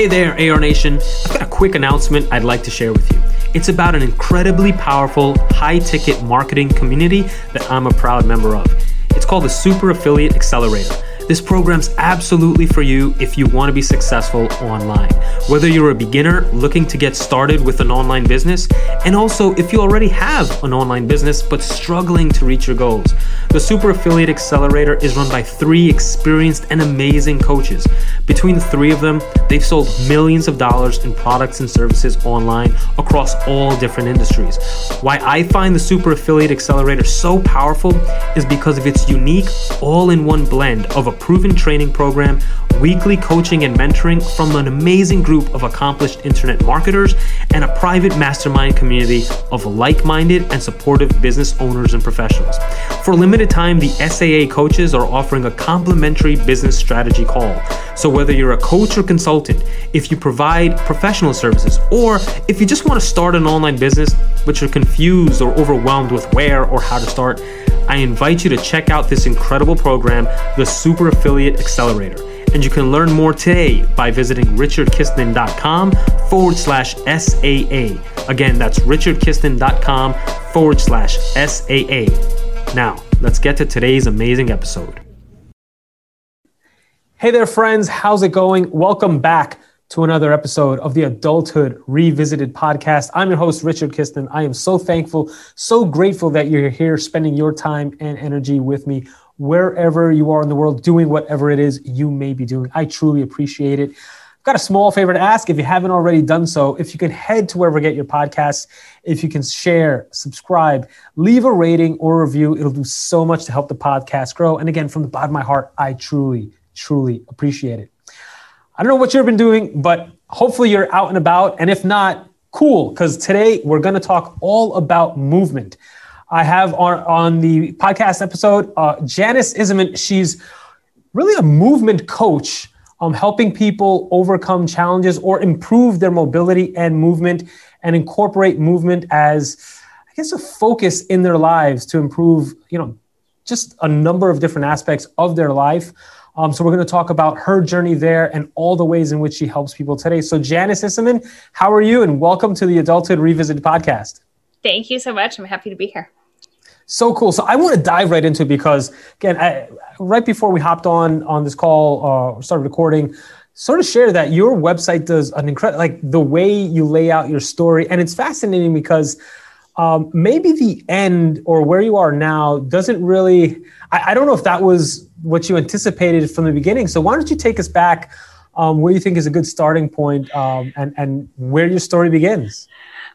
Hey there, AR Nation. I've got a quick announcement I'd like to share with you. It's about an incredibly powerful, high ticket marketing community that I'm a proud member of. It's called the Super Affiliate Accelerator. This program's absolutely for you if you want to be successful online. Whether you're a beginner looking to get started with an online business, and also if you already have an online business but struggling to reach your goals. The Super Affiliate Accelerator is run by three experienced and amazing coaches. Between the three of them, they've sold millions of dollars in products and services online across all different industries. Why I find the Super Affiliate Accelerator so powerful is because of its unique all in one blend of a proven training program, weekly coaching and mentoring from an amazing group of accomplished internet marketers, and a private mastermind community of like minded and supportive business owners and professionals. For a limited time, the SAA coaches are offering a complimentary business strategy call. So, whether you're a coach or consultant, if you provide professional services, or if you just want to start an online business but you're confused or overwhelmed with where or how to start, I invite you to check out this incredible program, the Super Affiliate Accelerator. And you can learn more today by visiting richardkistner.com forward slash SAA. Again, that's richardkistner.com forward slash SAA. Now, let's get to today's amazing episode. Hey there, friends. How's it going? Welcome back to another episode of the Adulthood Revisited podcast. I'm your host, Richard Kistner. I am so thankful, so grateful that you're here spending your time and energy with me wherever you are in the world, doing whatever it is you may be doing. I truly appreciate it. I've got a small favor to ask if you haven't already done so. If you can head to wherever you get your podcasts, if you can share, subscribe, leave a rating or review, it'll do so much to help the podcast grow. And again, from the bottom of my heart, I truly, truly appreciate it. I don't know what you've been doing, but hopefully you're out and about. And if not, cool, because today we're going to talk all about movement. I have on, on the podcast episode uh, Janice Iseman. She's really a movement coach, um, helping people overcome challenges or improve their mobility and movement and incorporate movement as, I guess, a focus in their lives to improve, you know, just a number of different aspects of their life. Um, so we're going to talk about her journey there and all the ways in which she helps people today. So Janice Iseman, how are you? And welcome to the Adulthood Revisited podcast. Thank you so much. I'm happy to be here. So cool. So I want to dive right into it because again, I, right before we hopped on on this call, uh, started recording, sort of share that your website does an incredible, like the way you lay out your story, and it's fascinating because um, maybe the end or where you are now doesn't really. I, I don't know if that was what you anticipated from the beginning. So why don't you take us back um, where you think is a good starting point, um, and and where your story begins?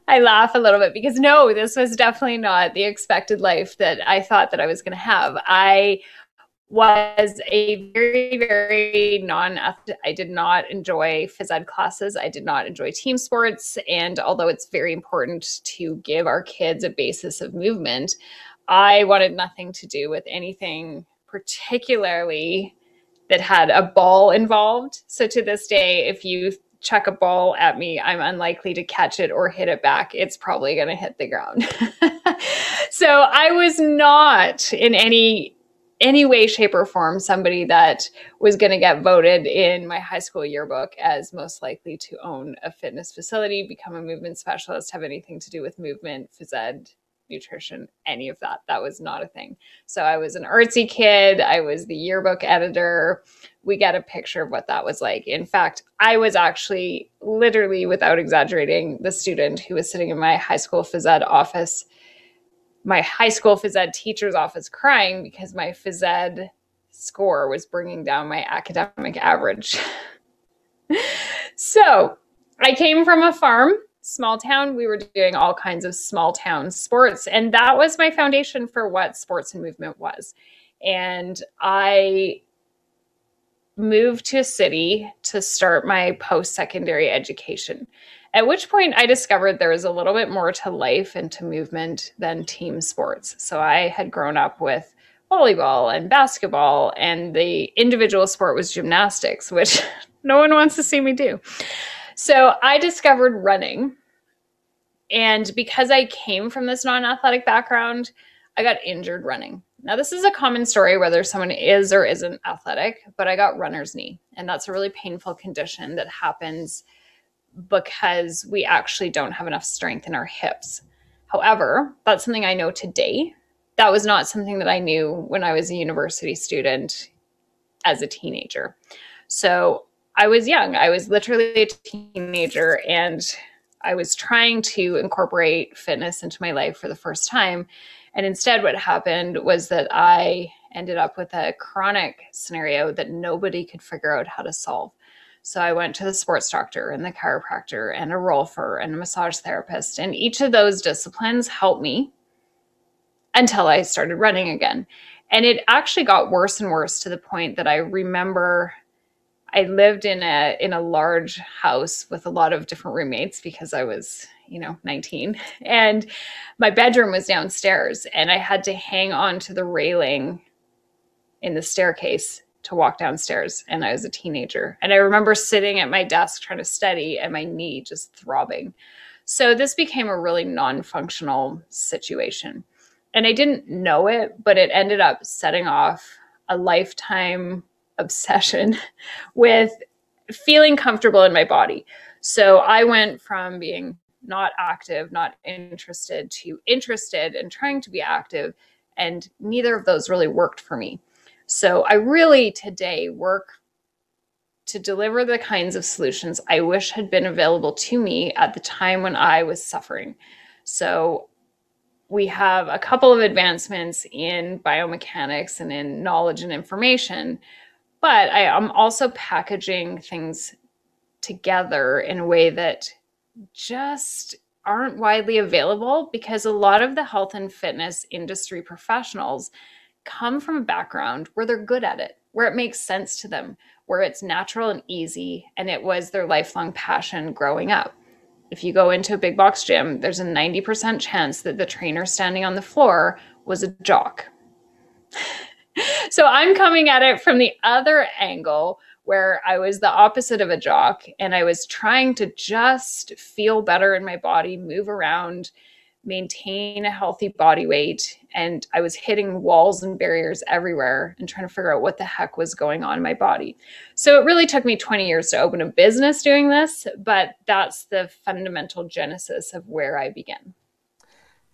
I laugh a little bit because no, this was definitely not the expected life that I thought that I was going to have. I was a very very non i did not enjoy phys ed classes i did not enjoy team sports and although it's very important to give our kids a basis of movement i wanted nothing to do with anything particularly that had a ball involved. So to this day, if you chuck a ball at me, I'm unlikely to catch it or hit it back. It's probably going to hit the ground. so I was not in any any way shape or form somebody that was going to get voted in my high school yearbook as most likely to own a fitness facility become a movement specialist have anything to do with movement phys ed nutrition, any of that. That was not a thing. So I was an artsy kid. I was the yearbook editor. We get a picture of what that was like. In fact, I was actually literally, without exaggerating, the student who was sitting in my high school phys ed office, my high school phys ed teacher's office, crying because my phys ed score was bringing down my academic average. so I came from a farm small town, we were doing all kinds of small town sports. And that was my foundation for what sports and movement was. And I moved to a city to start my post secondary education. At which point I discovered there was a little bit more to life and to movement than team sports. So I had grown up with volleyball and basketball, and the individual sport was gymnastics, which no one wants to see me do. So I discovered running. And because I came from this non athletic background, I got injured running. Now, this is a common story whether someone is or isn't athletic, but I got runner's knee. And that's a really painful condition that happens because we actually don't have enough strength in our hips. However, that's something I know today. That was not something that I knew when I was a university student as a teenager. So I was young. I was literally a teenager and I was trying to incorporate fitness into my life for the first time. And instead, what happened was that I ended up with a chronic scenario that nobody could figure out how to solve. So I went to the sports doctor and the chiropractor and a rolfer and a massage therapist. And each of those disciplines helped me until I started running again. And it actually got worse and worse to the point that I remember I lived in a in a large house with a lot of different roommates because I was you know 19 and my bedroom was downstairs and i had to hang on to the railing in the staircase to walk downstairs and i was a teenager. And i remember sitting at my desk trying to study and my knee just throbbing. So this became a really non-functional situation. And i didn't know it but it ended up setting off a lifetime obsession with feeling comfortable in my body so I went from being not active, not interested, to interested and trying to be active. And neither of those really worked for me. So I really today work to deliver the kinds of solutions I wish had been available to me at the time when I was suffering. So we have a couple of advancements in biomechanics and in knowledge and information, but I am also packaging things together in a way that just aren't widely available because a lot of the health and fitness industry professionals come from a background where they're good at it, where it makes sense to them, where it's natural and easy, and it was their lifelong passion growing up. If you go into a big box gym, there's a 90% chance that the trainer standing on the floor was a jock. so I'm coming at it from the other angle where I was the opposite of a jock and I was trying to just feel better in my body, move around, maintain a healthy body weight. And I was hitting walls and barriers everywhere and trying to figure out what the heck was going on in my body. So it really took me 20 years to open a business doing this, but that's the fundamental genesis of where I began.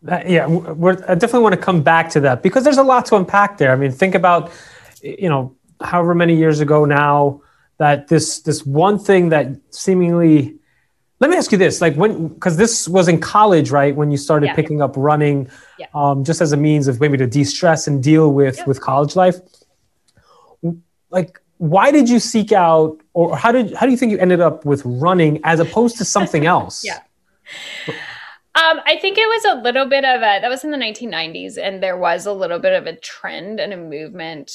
Uh, yeah, I definitely want to come back to that because there's a lot to unpack there. I mean, think about, you know, however many years ago now that this this one thing that seemingly let me ask you this like when because this was in college right when you started yeah. picking up running yeah. um, just as a means of maybe to de-stress and deal with yep. with college life like why did you seek out or how did how do you think you ended up with running as opposed to something else yeah um, I think it was a little bit of a that was in the 1990s, and there was a little bit of a trend and a movement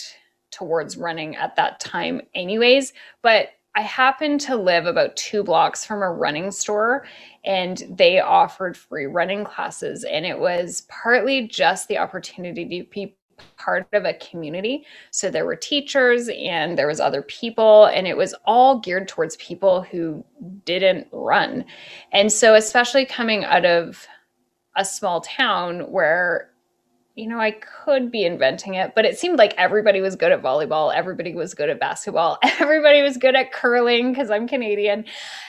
towards running at that time, anyways. But I happened to live about two blocks from a running store, and they offered free running classes. And it was partly just the opportunity to be part of a community. So there were teachers and there was other people and it was all geared towards people who didn't run. And so especially coming out of a small town where you know, I could be inventing it, but it seemed like everybody was good at volleyball, everybody was good at basketball, everybody was good at curling because I'm Canadian,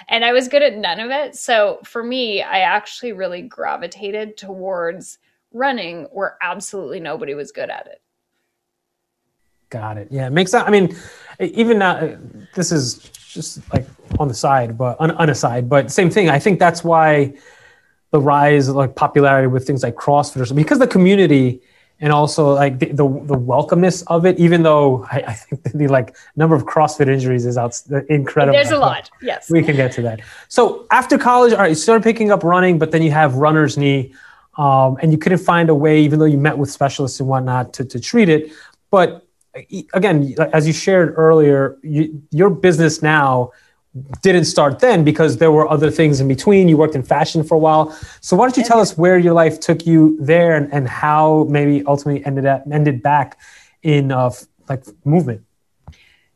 and I was good at none of it. So for me, I actually really gravitated towards running where absolutely nobody was good at it. Got it. Yeah, it makes sense. I mean, even now, this is just like on the side, but on, on a side, but same thing. I think that's why the rise of like popularity with things like CrossFit or because the community and also like the, the, the welcomeness of it, even though I, I, think the like number of CrossFit injuries is out uh, incredible. There's a lot. Yes. We can get to that. So after college, all right, you started picking up running, but then you have runner's knee. Um, and you couldn't find a way, even though you met with specialists and whatnot to, to treat it. But again, as you shared earlier, you, your business now didn't start then because there were other things in between. You worked in fashion for a while. So why don't you tell us where your life took you there and, and how maybe ultimately ended up ended back in uh, like movement?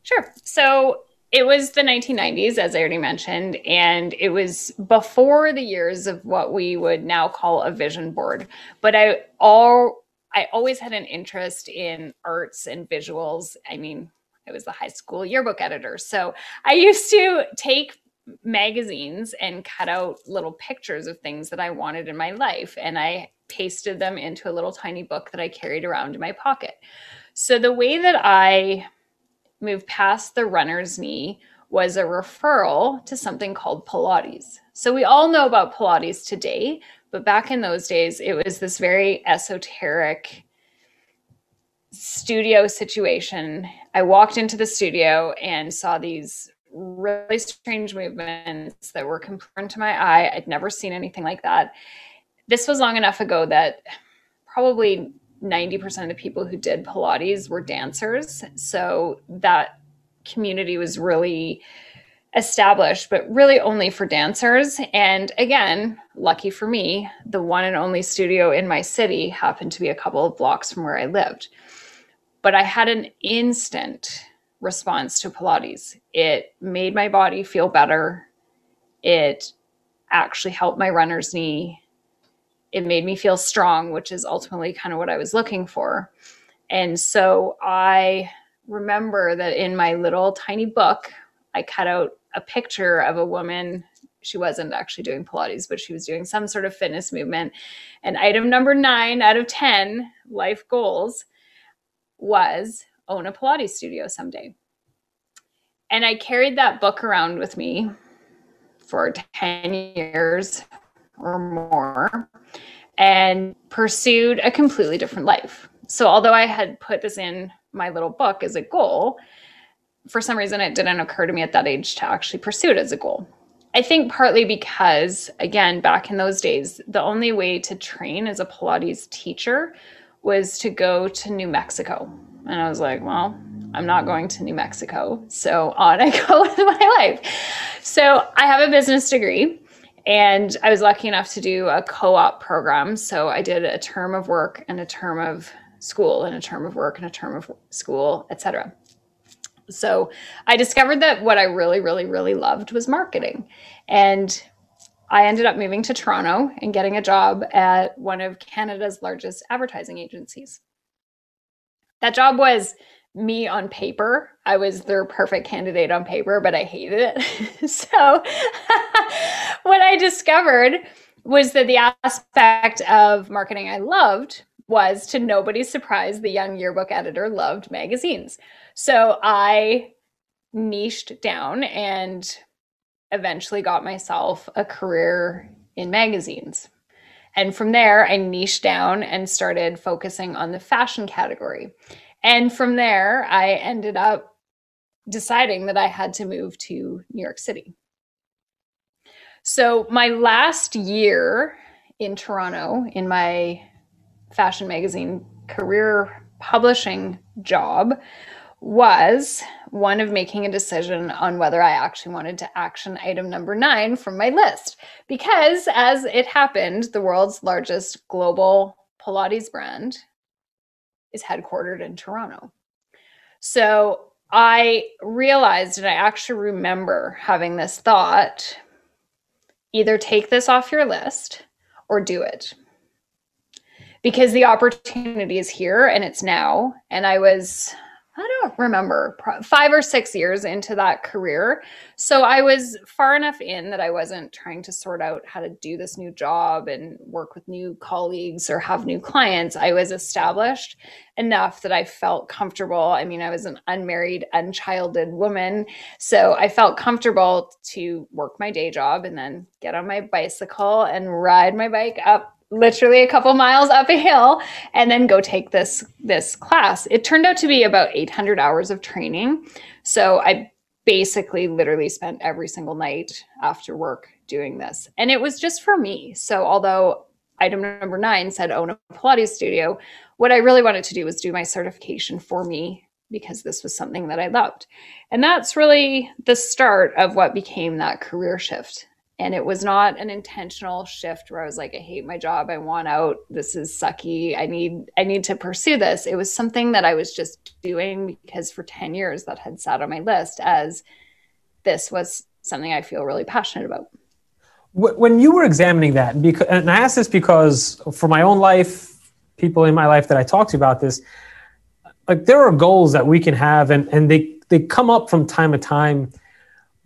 Sure. So it was the 1990s, as I already mentioned, and it was before the years of what we would now call a vision board. But I all I always had an interest in arts and visuals. I mean, I was the high school yearbook editor. So I used to take magazines and cut out little pictures of things that I wanted in my life. And I pasted them into a little tiny book that I carried around in my pocket. So the way that I moved past the runner's knee was a referral to something called Pilates. So we all know about Pilates today, but back in those days, it was this very esoteric studio situation. I walked into the studio and saw these really strange movements that were compared to my eye. I'd never seen anything like that. This was long enough ago that probably 90% of the people who did Pilates were dancers. So that community was really established, but really only for dancers. And again, lucky for me, the one and only studio in my city happened to be a couple of blocks from where I lived. But I had an instant response to Pilates. It made my body feel better. It actually helped my runner's knee. It made me feel strong, which is ultimately kind of what I was looking for. And so I remember that in my little tiny book, I cut out a picture of a woman. She wasn't actually doing Pilates, but she was doing some sort of fitness movement. And item number nine out of 10 life goals was own a Pilates studio someday. And I carried that book around with me for 10 years or more and pursued a completely different life. So, although I had put this in my little book as a goal, for some reason it didn't occur to me at that age to actually pursue it as a goal. I think partly because, again, back in those days, the only way to train as a Pilates teacher was to go to New Mexico. And I was like, well, I'm not going to New Mexico. So on I go with my life. So I have a business degree and I was lucky enough to do a co op program. So I did a term of work and a term of school and a term of work and a term of school, etc. So I discovered that what I really, really, really loved was marketing. And I ended up moving to Toronto and getting a job at one of Canada's largest advertising agencies. That job was me on paper. I was their perfect candidate on paper, but I hated it. so, what I discovered was that the aspect of marketing I loved was to nobody's surprise, the young yearbook editor loved magazines. So, I niched down and eventually got myself a career in magazines. And from there, I niched down and started focusing on the fashion category. And from there, I ended up deciding that I had to move to New York City. So, my last year in Toronto in my fashion magazine career publishing job was one of making a decision on whether I actually wanted to action item number nine from my list. Because as it happened, the world's largest global Pilates brand is headquartered in Toronto. So I realized, and I actually remember having this thought either take this off your list or do it. Because the opportunity is here and it's now. And I was I don't remember, five or six years into that career. So I was far enough in that I wasn't trying to sort out how to do this new job and work with new colleagues or have new clients. I was established enough that I felt comfortable. I mean, I was an unmarried, unchilded woman. So I felt comfortable to work my day job and then get on my bicycle and ride my bike up literally a couple miles up a hill and then go take this this class it turned out to be about 800 hours of training so i basically literally spent every single night after work doing this and it was just for me so although item number 9 said own a pilates studio what i really wanted to do was do my certification for me because this was something that I loved. And that's really the start of what became that career shift. And it was not an intentional shift where I was like, I hate my job. I want out. This is sucky. I need I need to pursue this. It was something that I was just doing because for 10 years that had sat on my list as this was something I feel really passionate about. When you were examining that, and I ask this because for my own life, people in my life that I talk to about this, like there are goals that we can have and, and they, they come up from time to time,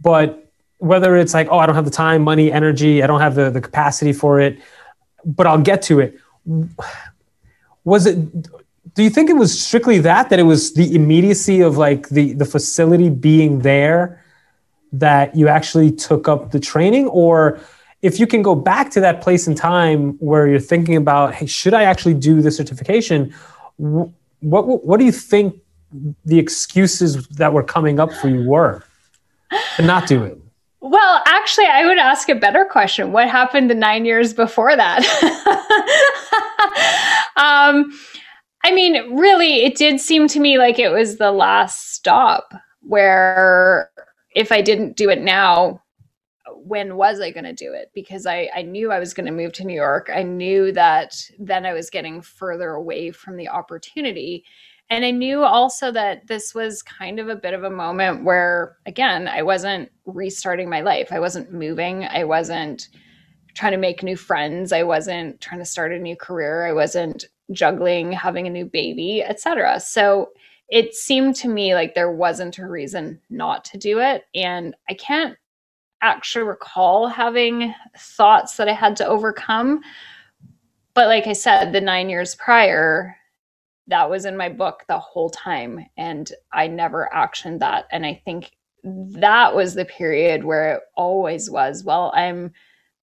but whether it's like, oh, I don't have the time, money, energy, I don't have the, the capacity for it, but I'll get to it. Was it, do you think it was strictly that, that it was the immediacy of like the, the facility being there that you actually took up the training? Or if you can go back to that place in time where you're thinking about, hey, should I actually do the certification? What, what what do you think the excuses that were coming up for you were to not do it? Well, actually, I would ask a better question. What happened the nine years before that? um, I mean, really, it did seem to me like it was the last stop where if I didn't do it now, when was I going to do it? Because I, I knew I was going to move to New York. I knew that then I was getting further away from the opportunity. And I knew also that this was kind of a bit of a moment where, again, I wasn't restarting my life. I wasn't moving. I wasn't trying to make new friends. I wasn't trying to start a new career. I wasn't juggling having a new baby, etc. So it seemed to me like there wasn't a reason not to do it. And I can't actually recall having thoughts that I had to overcome. But like I said, the nine years prior, that was in my book the whole time. And I never actioned that. And I think that was the period where it always was well, I'm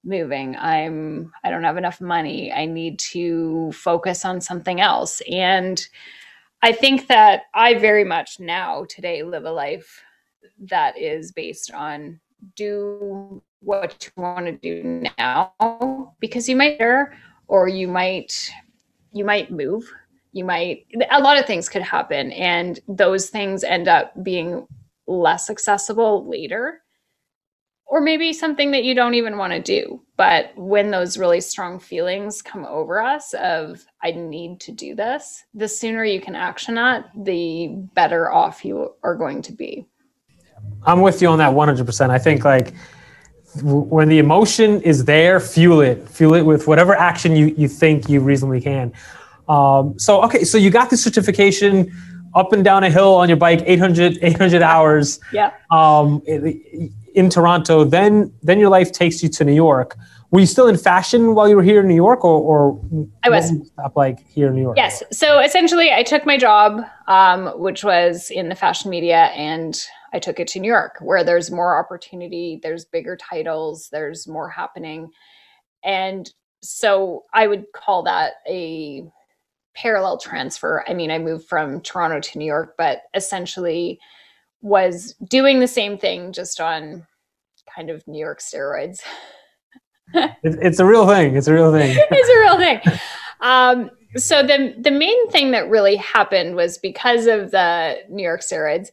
moving i'm i don't have enough money i need to focus on something else and I think that I very much now today live a life that is based on do what you want to do now because you might or you might you might move you might a lot of things could happen and those things end up being less accessible later or maybe something that you don't even want to do. But when those really strong feelings come over us of I need to do this, the sooner you can action that, the better off you are going to be. I'm with you on that 100%. I think like when the emotion is there, fuel it, fuel it with whatever action you, you think you reasonably can. Um, so, okay, so you got the certification up and down a hill on your bike, 800, 800 hours. Yeah. Um, it, in Toronto, then then your life takes you to New York. Were you still in fashion while you were here in New York, or, or I was stop like here in New York? Yes. So essentially, I took my job, um, which was in the fashion media, and I took it to New York, where there's more opportunity, there's bigger titles, there's more happening, and so I would call that a parallel transfer. I mean, I moved from Toronto to New York, but essentially was doing the same thing just on kind of New York steroids. it's a real thing. It's a real thing. it's a real thing. Um, so the the main thing that really happened was because of the New York steroids,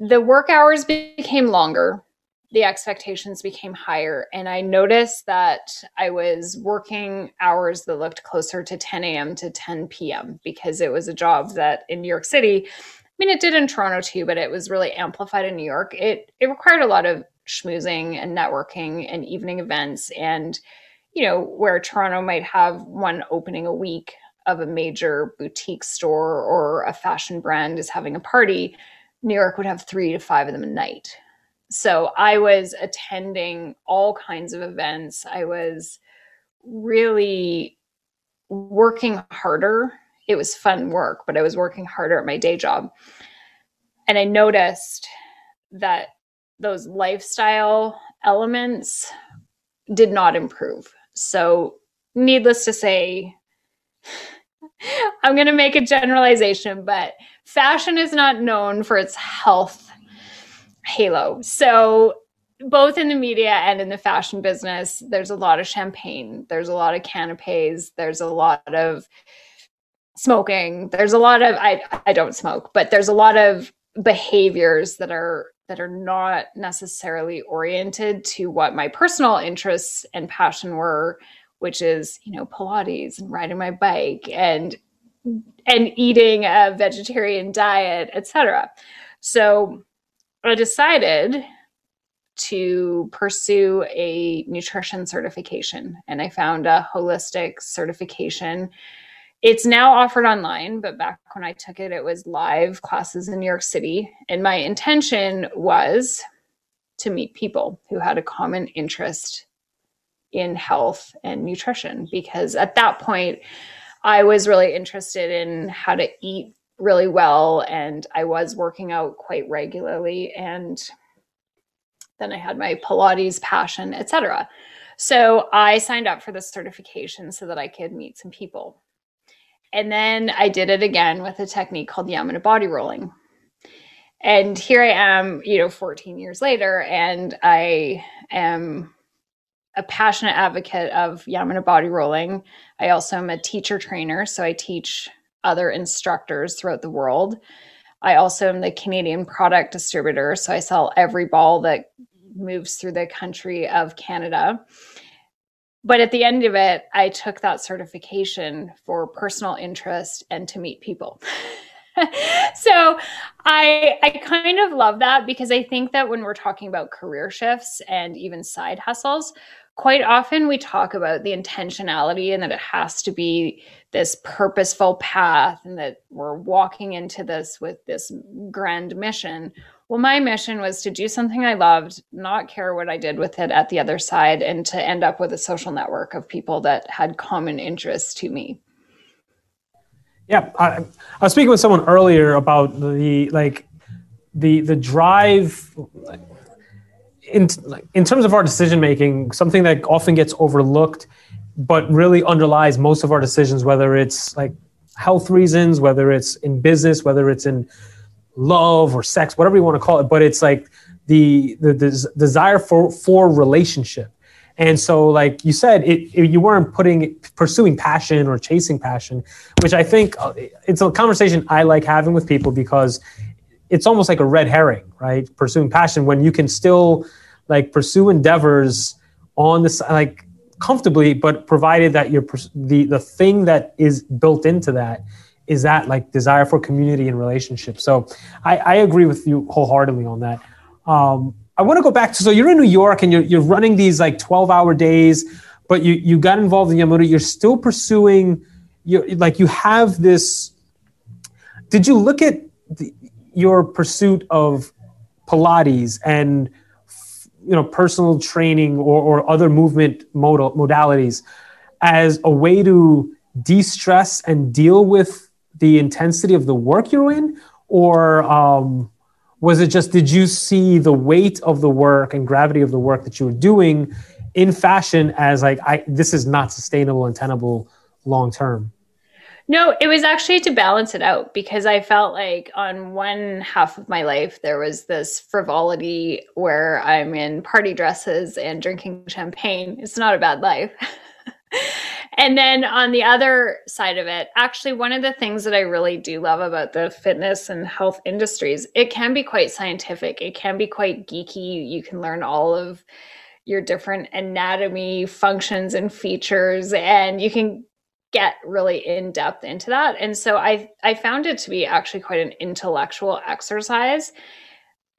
the work hours became longer, the expectations became higher, and I noticed that I was working hours that looked closer to 10 a.m. to 10 p.m. because it was a job that in New York City I mean, it did in Toronto too, but it was really amplified in New York. It it required a lot of schmoozing and networking and evening events, and you know where Toronto might have one opening a week of a major boutique store or a fashion brand is having a party, New York would have three to five of them a night. So I was attending all kinds of events. I was really working harder it was fun work, but I was working harder at my day job. And I noticed that those lifestyle elements did not improve. So, needless to say, I'm going to make a generalization, but fashion is not known for its health halo. So, both in the media and in the fashion business, there's a lot of champagne, there's a lot of canapes, there's a lot of smoking. There's a lot of I I don't smoke, but there's a lot of behaviors that are that are not necessarily oriented to what my personal interests and passion were, which is, you know, Pilates and riding my bike and and eating a vegetarian diet, etc. So I decided to pursue a nutrition certification and I found a holistic certification. It's now offered online, but back when I took it, it was live classes in New York City. And my intention was to meet people who had a common interest in health and nutrition because at that point, I was really interested in how to eat really well and I was working out quite regularly and then I had my Pilates passion, etc. So I signed up for the certification so that I could meet some people. And then I did it again with a technique called Yamuna body rolling. And here I am, you know, 14 years later, and I am a passionate advocate of Yamuna body rolling. I also am a teacher trainer, so I teach other instructors throughout the world. I also am the Canadian product distributor, so I sell every ball that moves through the country of Canada. But at the end of it, I took that certification for personal interest and to meet people. so I I kind of love that because I think that when we're talking about career shifts and even side hustles, quite often we talk about the intentionality and that it has to be this purposeful path and that we're walking into this with this grand mission. Well, my mission was to do something I loved, not care what I did with it at the other side, and to end up with a social network of people that had common interests to me. Yeah, I, I was speaking with someone earlier about the like the the drive in in terms of our decision making, something that often gets overlooked, but really underlies most of our decisions, whether it's like health reasons, whether it's in business, whether it's in love or sex, whatever you want to call it. But it's like the the, desire for for relationship. And so, like you said, it, it, you weren't putting pursuing passion or chasing passion, which I think uh, it's a conversation I like having with people because it's almost like a red herring, right? Pursuing passion when you can still like pursue endeavors on this like comfortably, but provided that you're the the thing that is built into that is that like desire for community and relationship. So I, I agree with you wholeheartedly on that. Um, I want to go back to so you're in New York and you're you're running these like 12 hour days, but you you got involved in Yamuna. You're still pursuing. You like you have this. Did you look at the, your pursuit of Pilates and you know personal training or, or other movement modal modalities as a way to de-stress and deal with the intensity of the work you're in? Or um, was it just did you see the weight of the work and gravity of the work that you were doing in fashion as like i this is not sustainable and tenable long term no, it was actually to balance it out because I felt like on one half of my life, there was this frivolity where I'm in party dresses and drinking champagne. It's not a bad life. and then on the other side of it, actually, one of the things that I really do love about the fitness and health industries, it can be quite scientific, it can be quite geeky. You can learn all of your different anatomy functions and features and you can get really in depth into that. And so I I found it to be actually quite an intellectual exercise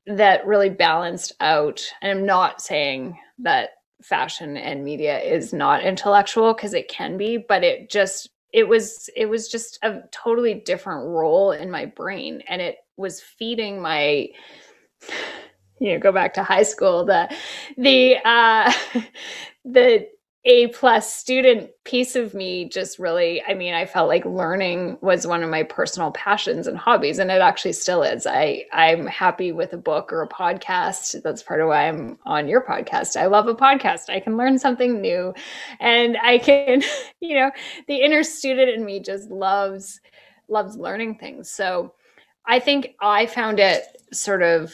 that really balanced out. And I'm not saying that fashion and media is not intellectual because it can be, but it just it was it was just a totally different role in my brain and it was feeding my you know go back to high school the the uh the a plus student piece of me just really i mean i felt like learning was one of my personal passions and hobbies and it actually still is. I i'm happy with a book or a podcast. That's part of why i'm on your podcast. I love a podcast. I can learn something new and i can you know the inner student in me just loves loves learning things. So i think i found it sort of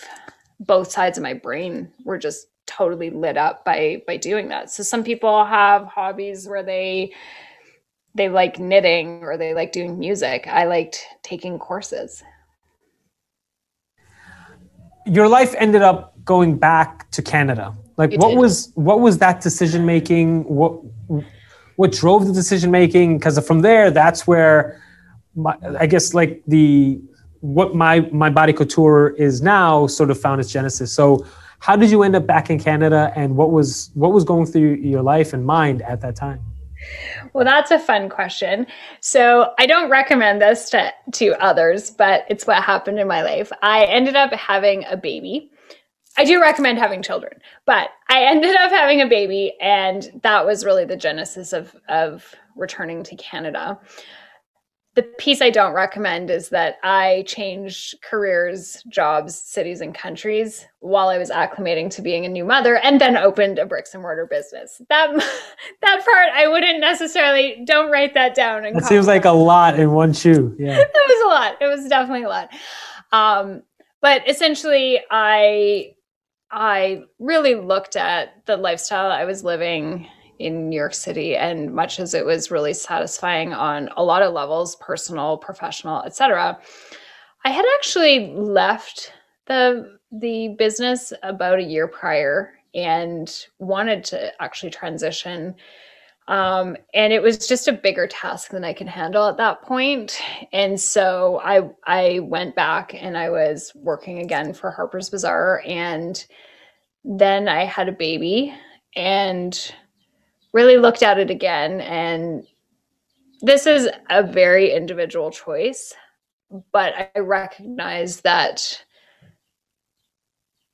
both sides of my brain were just totally lit up by by doing that. So some people have hobbies where they they like knitting or they like doing music. I liked taking courses. Your life ended up going back to Canada. Like It what did. was what was that decision making? What what drove the decision making? Because from there, that's where my, I guess like the what my my body couture is now sort of found its genesis. So how did you end up back in Canada, and what was what was going through your life and mind at that time? Well, that's a fun question. So I don't recommend this to, to others, but it's what happened in my life. I ended up having a baby. I do recommend having children, but I ended up having a baby, and that was really the genesis of, of returning to Canada. The piece I don't recommend is that I changed careers, jobs, cities, and countries while I was acclimating to being a new mother, and then opened a bricks and mortar business. That that part I wouldn't necessarily. Don't write that down. And That seems like a lot in one shoe. Yeah. it was a lot. It was definitely a lot. Um, but essentially, I I really looked at the lifestyle I was living in New York City, and much as it was really satisfying on a lot of levels, personal, professional, etc. I had actually left the the business about a year prior and wanted to actually transition um, and it was just a bigger task than I could handle at that point. And so I I went back and I was working again for Harper's Bazaar, and then I had a baby and really looked at it again. And this is a very individual choice, but I recognize that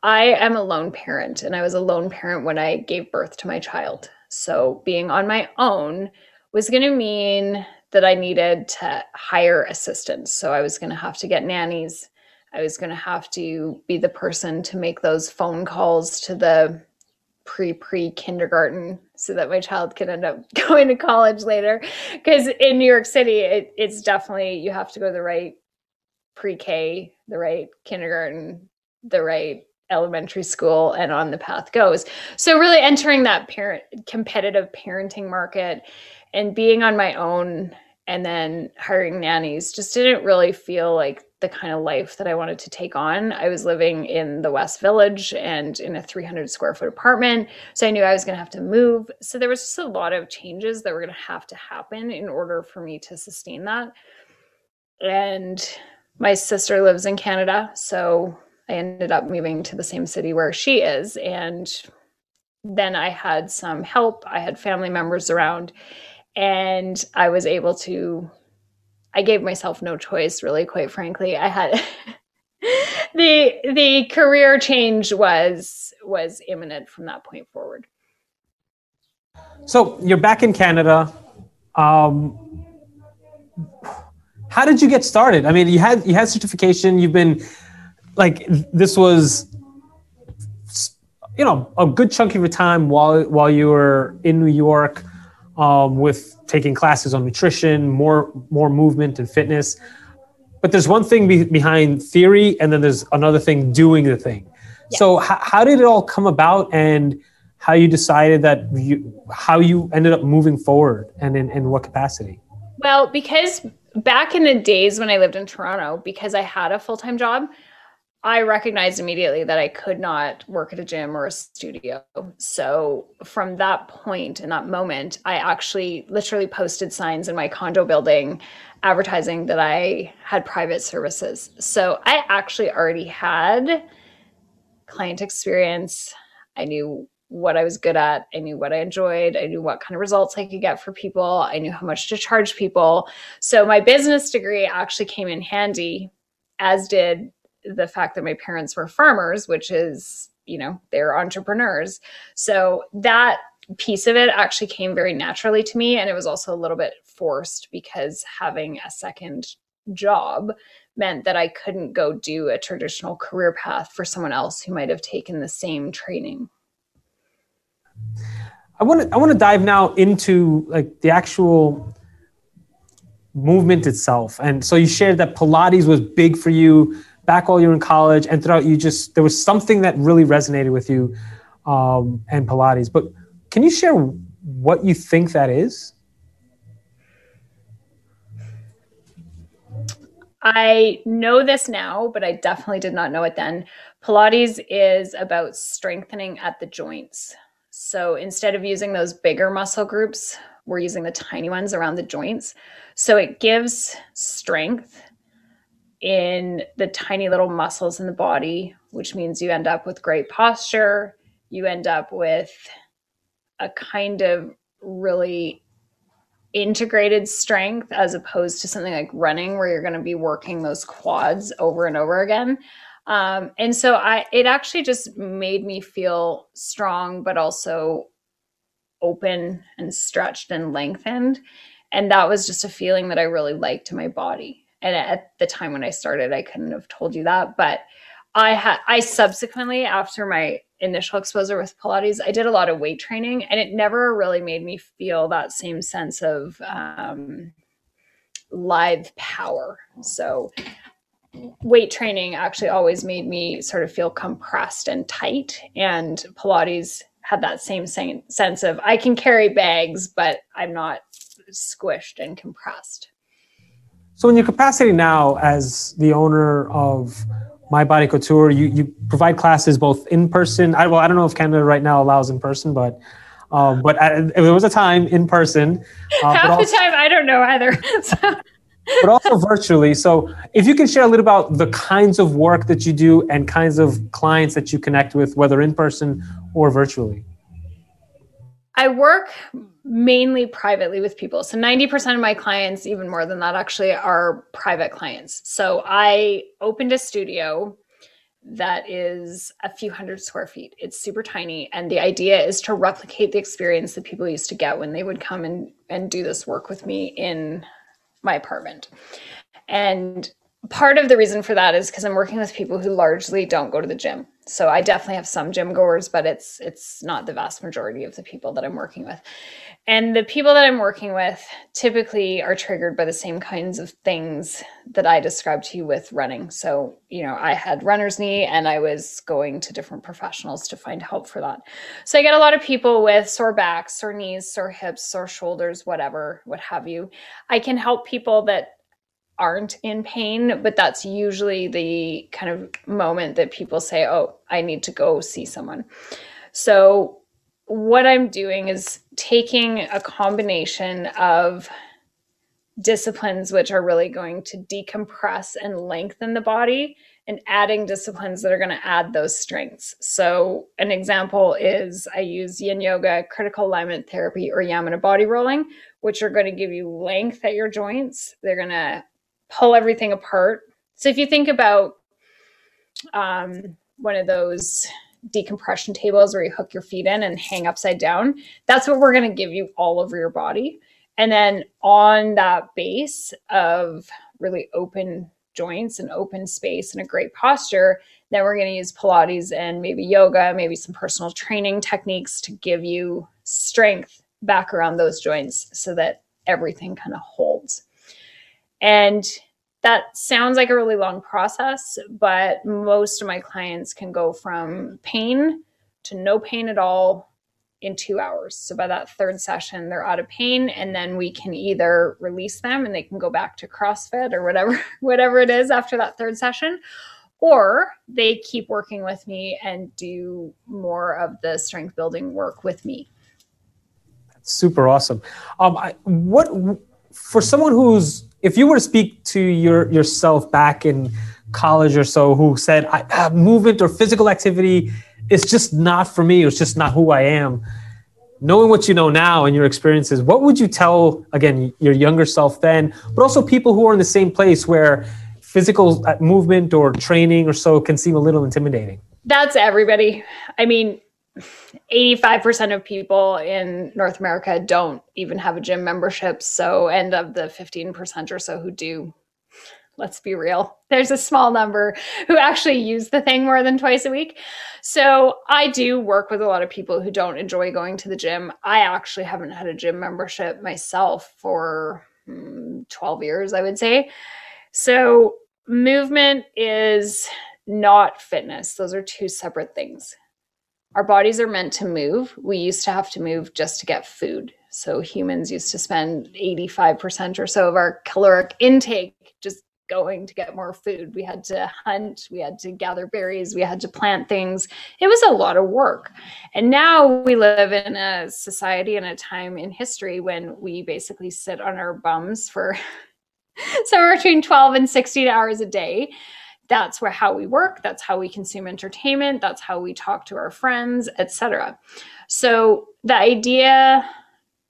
I am a lone parent, and I was a lone parent when I gave birth to my child. So being on my own was going to mean that I needed to hire assistance So I was going to have to get nannies. I was going to have to be the person to make those phone calls to the pre pre kindergarten so that my child can end up going to college later. Because in New York City, it, it's definitely you have to go to the right pre K, the right kindergarten, the right elementary school and on the path goes. So really entering that parent competitive parenting market and being on my own and then hiring nannies just didn't really feel like the kind of life that I wanted to take on. I was living in the West Village and in a 300 square foot apartment. So I knew I was going to have to move. So there was just a lot of changes that were going to have to happen in order for me to sustain that. And my sister lives in Canada. So I ended up moving to the same city where she is. And then I had some help. I had family members around, and I was able to. I gave myself no choice, really, quite frankly. I had the the career change was was imminent from that point forward. So you're back in Canada. Um, how did you get started? I mean, you had you had certification. You've been like this was you know a good chunk of your time while while you were in New York um, with taking classes on nutrition, more more movement and fitness. But there's one thing be, behind theory, and then there's another thing doing the thing. So h- how did it all come about, and how you decided that you how you ended up moving forward, and in, in what capacity? Well, because back in the days when I lived in Toronto, because I had a full time job, I recognized immediately that I could not work at a gym or a studio. So from that point in that moment, I actually literally posted signs in my condo building advertising that I had private services. So I actually already had client experience. I knew what I was good at. I knew what I enjoyed. I knew what kind of results I could get for people. I knew how much to charge people. So my business degree actually came in handy, as did the fact that my parents were farmers, which is, you know, they're entrepreneurs. So that piece of it actually came very naturally to me. And it was also a little bit forced because having a second job meant that I couldn't go do a traditional career path for someone else who might have taken the same training. I want to I want to dive now into like the actual movement itself. And so you shared that Pilates was big for you back while you were in college and throughout you just there was something that really resonated with you um, and pilates but can you share what you think that is I know this now, but I definitely did not know it then. Pilates is about strengthening at the joints. So instead of using those bigger muscle groups, we're using the tiny ones around the joints. So it gives strength in the tiny little muscles in the body, which means you end up with great posture. You end up with a kind of really integrated strength as opposed to something like running where you're going to be working those quads over and over again. Um, and so I, it actually just made me feel strong, but also open and stretched and lengthened. And that was just a feeling that I really liked in my body. And at the time when I started, I couldn't have told you that, but I had, I subsequently, after my initial exposure with Pilates, I did a lot of weight training and it never really made me feel that same sense of um, live power. So, weight training actually always made me sort of feel compressed and tight. And Pilates had that same sense of I can carry bags, but I'm not squished and compressed. So, in your capacity now as the owner of my Body Couture, you, you provide classes both in person. I, well, I don't know if Canada right now allows in person, but um, but at, there was a time in person. Uh, Half also, the time, I don't know either. but also virtually. So, if you can share a little about the kinds of work that you do and kinds of clients that you connect with, whether in person or virtually. I work mainly privately with people. So 90% of my clients, even more than that, actually are private clients. So I opened a studio that is a few hundred square feet. It's super tiny. And the idea is to replicate the experience that people used to get when they would come and, and do this work with me in my apartment. And part of the reason for that is because I'm working with people who largely don't go to the gym. So I definitely have some gym goers, but it's it's not the vast majority of the people that I'm working with. And the people that I'm working with typically are triggered by the same kinds of things that I described to you with running. So, you know, I had runner's knee and I was going to different professionals to find help for that. So I get a lot of people with sore backs, sore knees, sore hips, sore shoulders, whatever, what have you. I can help people that aren't in pain, but that's usually the kind of moment that people say, Oh, I need to go see someone. So, what I'm doing is taking a combination of disciplines which are really going to decompress and lengthen the body and adding disciplines that are going to add those strengths. So, an example is I use yin yoga, critical alignment therapy, or Yamuna body rolling, which are going to give you length at your joints. They're going to pull everything apart. So if you think about um, one of those decompression tables where you hook your feet in and hang upside down, that's what we're going to give you all over your body. And then on that base of really open joints and open space and a great posture, then we're going to use Pilates and maybe yoga, maybe some personal training techniques to give you strength back around those joints so that everything kind of holds. And that sounds like a really long process, but most of my clients can go from pain to no pain at all in two hours. So by that third session, they're out of pain, and then we can either release them and they can go back to CrossFit or whatever, whatever it is after that third session, or they keep working with me and do more of the strength building work with me. That's super awesome. Um, I, what for someone who's if you were to speak to your yourself back in college or so who said I, movement or physical activity is just not for me it's just not who i am knowing what you know now and your experiences what would you tell again your younger self then but also people who are in the same place where physical uh, movement or training or so can seem a little intimidating? That's everybody. I mean 85% of people in North America don't even have a gym membership. So, and of the 15% or so who do, let's be real, there's a small number who actually use the thing more than twice a week. So, I do work with a lot of people who don't enjoy going to the gym. I actually haven't had a gym membership myself for hmm, 12 years, I would say. So, movement is not fitness, those are two separate things our bodies are meant to move. We used to have to move just to get food. So humans used to spend 85% or so of our caloric intake just going to get more food. We had to hunt, we had to gather berries, we had to plant things. It was a lot of work. And now we live in a society and a time in history when we basically sit on our bums for somewhere between 12 and 16 hours a day that's where how we work that's how we consume entertainment that's how we talk to our friends etc so the idea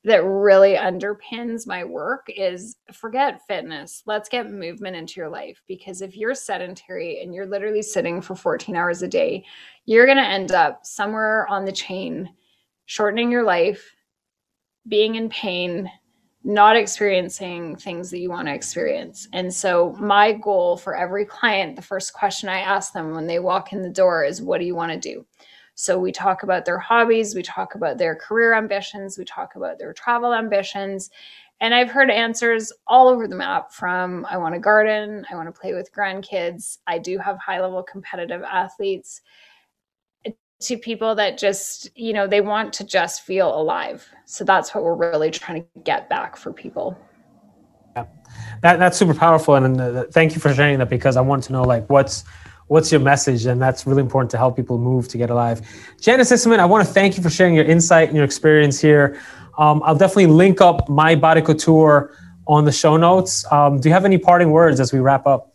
that really underpins my work is forget fitness let's get movement into your life. Because if you're sedentary and you're literally sitting for 14 hours a day you're going to end up somewhere on the chain shortening your life being in pain not experiencing things that you want to experience. And so, my goal for every client, the first question I ask them when they walk in the door is, What do you want to do? So, we talk about their hobbies, we talk about their career ambitions, we talk about their travel ambitions. And I've heard answers all over the map from I want to garden, I want to play with grandkids, I do have high level competitive athletes to people that just you know they want to just feel alive. So that's what we're really trying to get back for people. Yeah. That, that's super powerful and uh, thank you for sharing that because i want to know like what's what's your message and that's really important to help people move to get alive. Janice isserman i want to thank you for sharing your insight and your experience here. Um, i'll definitely link up my body couture on the show notes. Um, do you have any parting words as we wrap up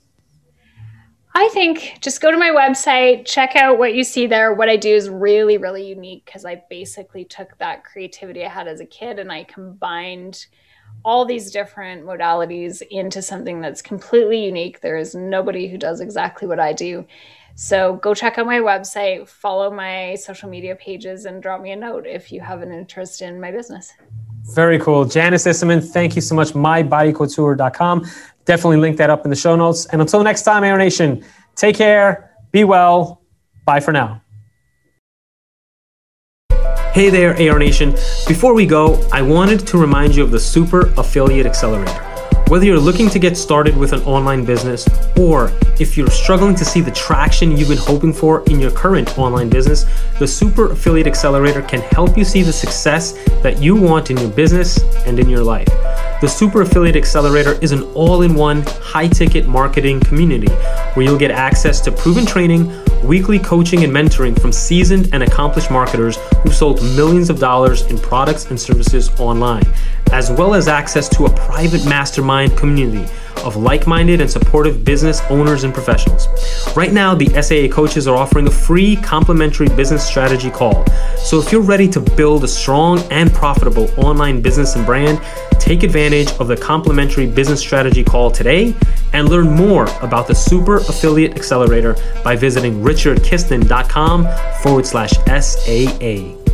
I think just go to my website, check out what you see there. What I do is really, really unique because I basically took that creativity I had as a kid and I combined all these different modalities into something that's completely unique. There is nobody who does exactly what I do. So go check out my website, follow my social media pages, and drop me a note if you have an interest in my business. Very cool. Janice Isserman, thank you so much. MyBodyCouture.com. Definitely link that up in the show notes. And until next time, Air Nation, take care, be well. Bye for now. Hey there, AR Nation. Before we go, I wanted to remind you of the Super Affiliate Accelerator. Whether you're looking to get started with an online business or if you're struggling to see the traction you've been hoping for in your current online business, the Super Affiliate Accelerator can help you see the success that you want in your business and in your life. The Super Affiliate Accelerator is an all in one, high ticket marketing community where you'll get access to proven training, weekly coaching, and mentoring from seasoned and accomplished marketers who've sold millions of dollars in products and services online, as well as access to a private mastermind community of like minded and supportive business owners and professionals. Right now, the SAA coaches are offering a free complimentary business strategy call. So if you're ready to build a strong and profitable online business and brand, take advantage of the complimentary business strategy call today and learn more about the Super Affiliate Accelerator by visiting richardkiston.com forward slash SAA.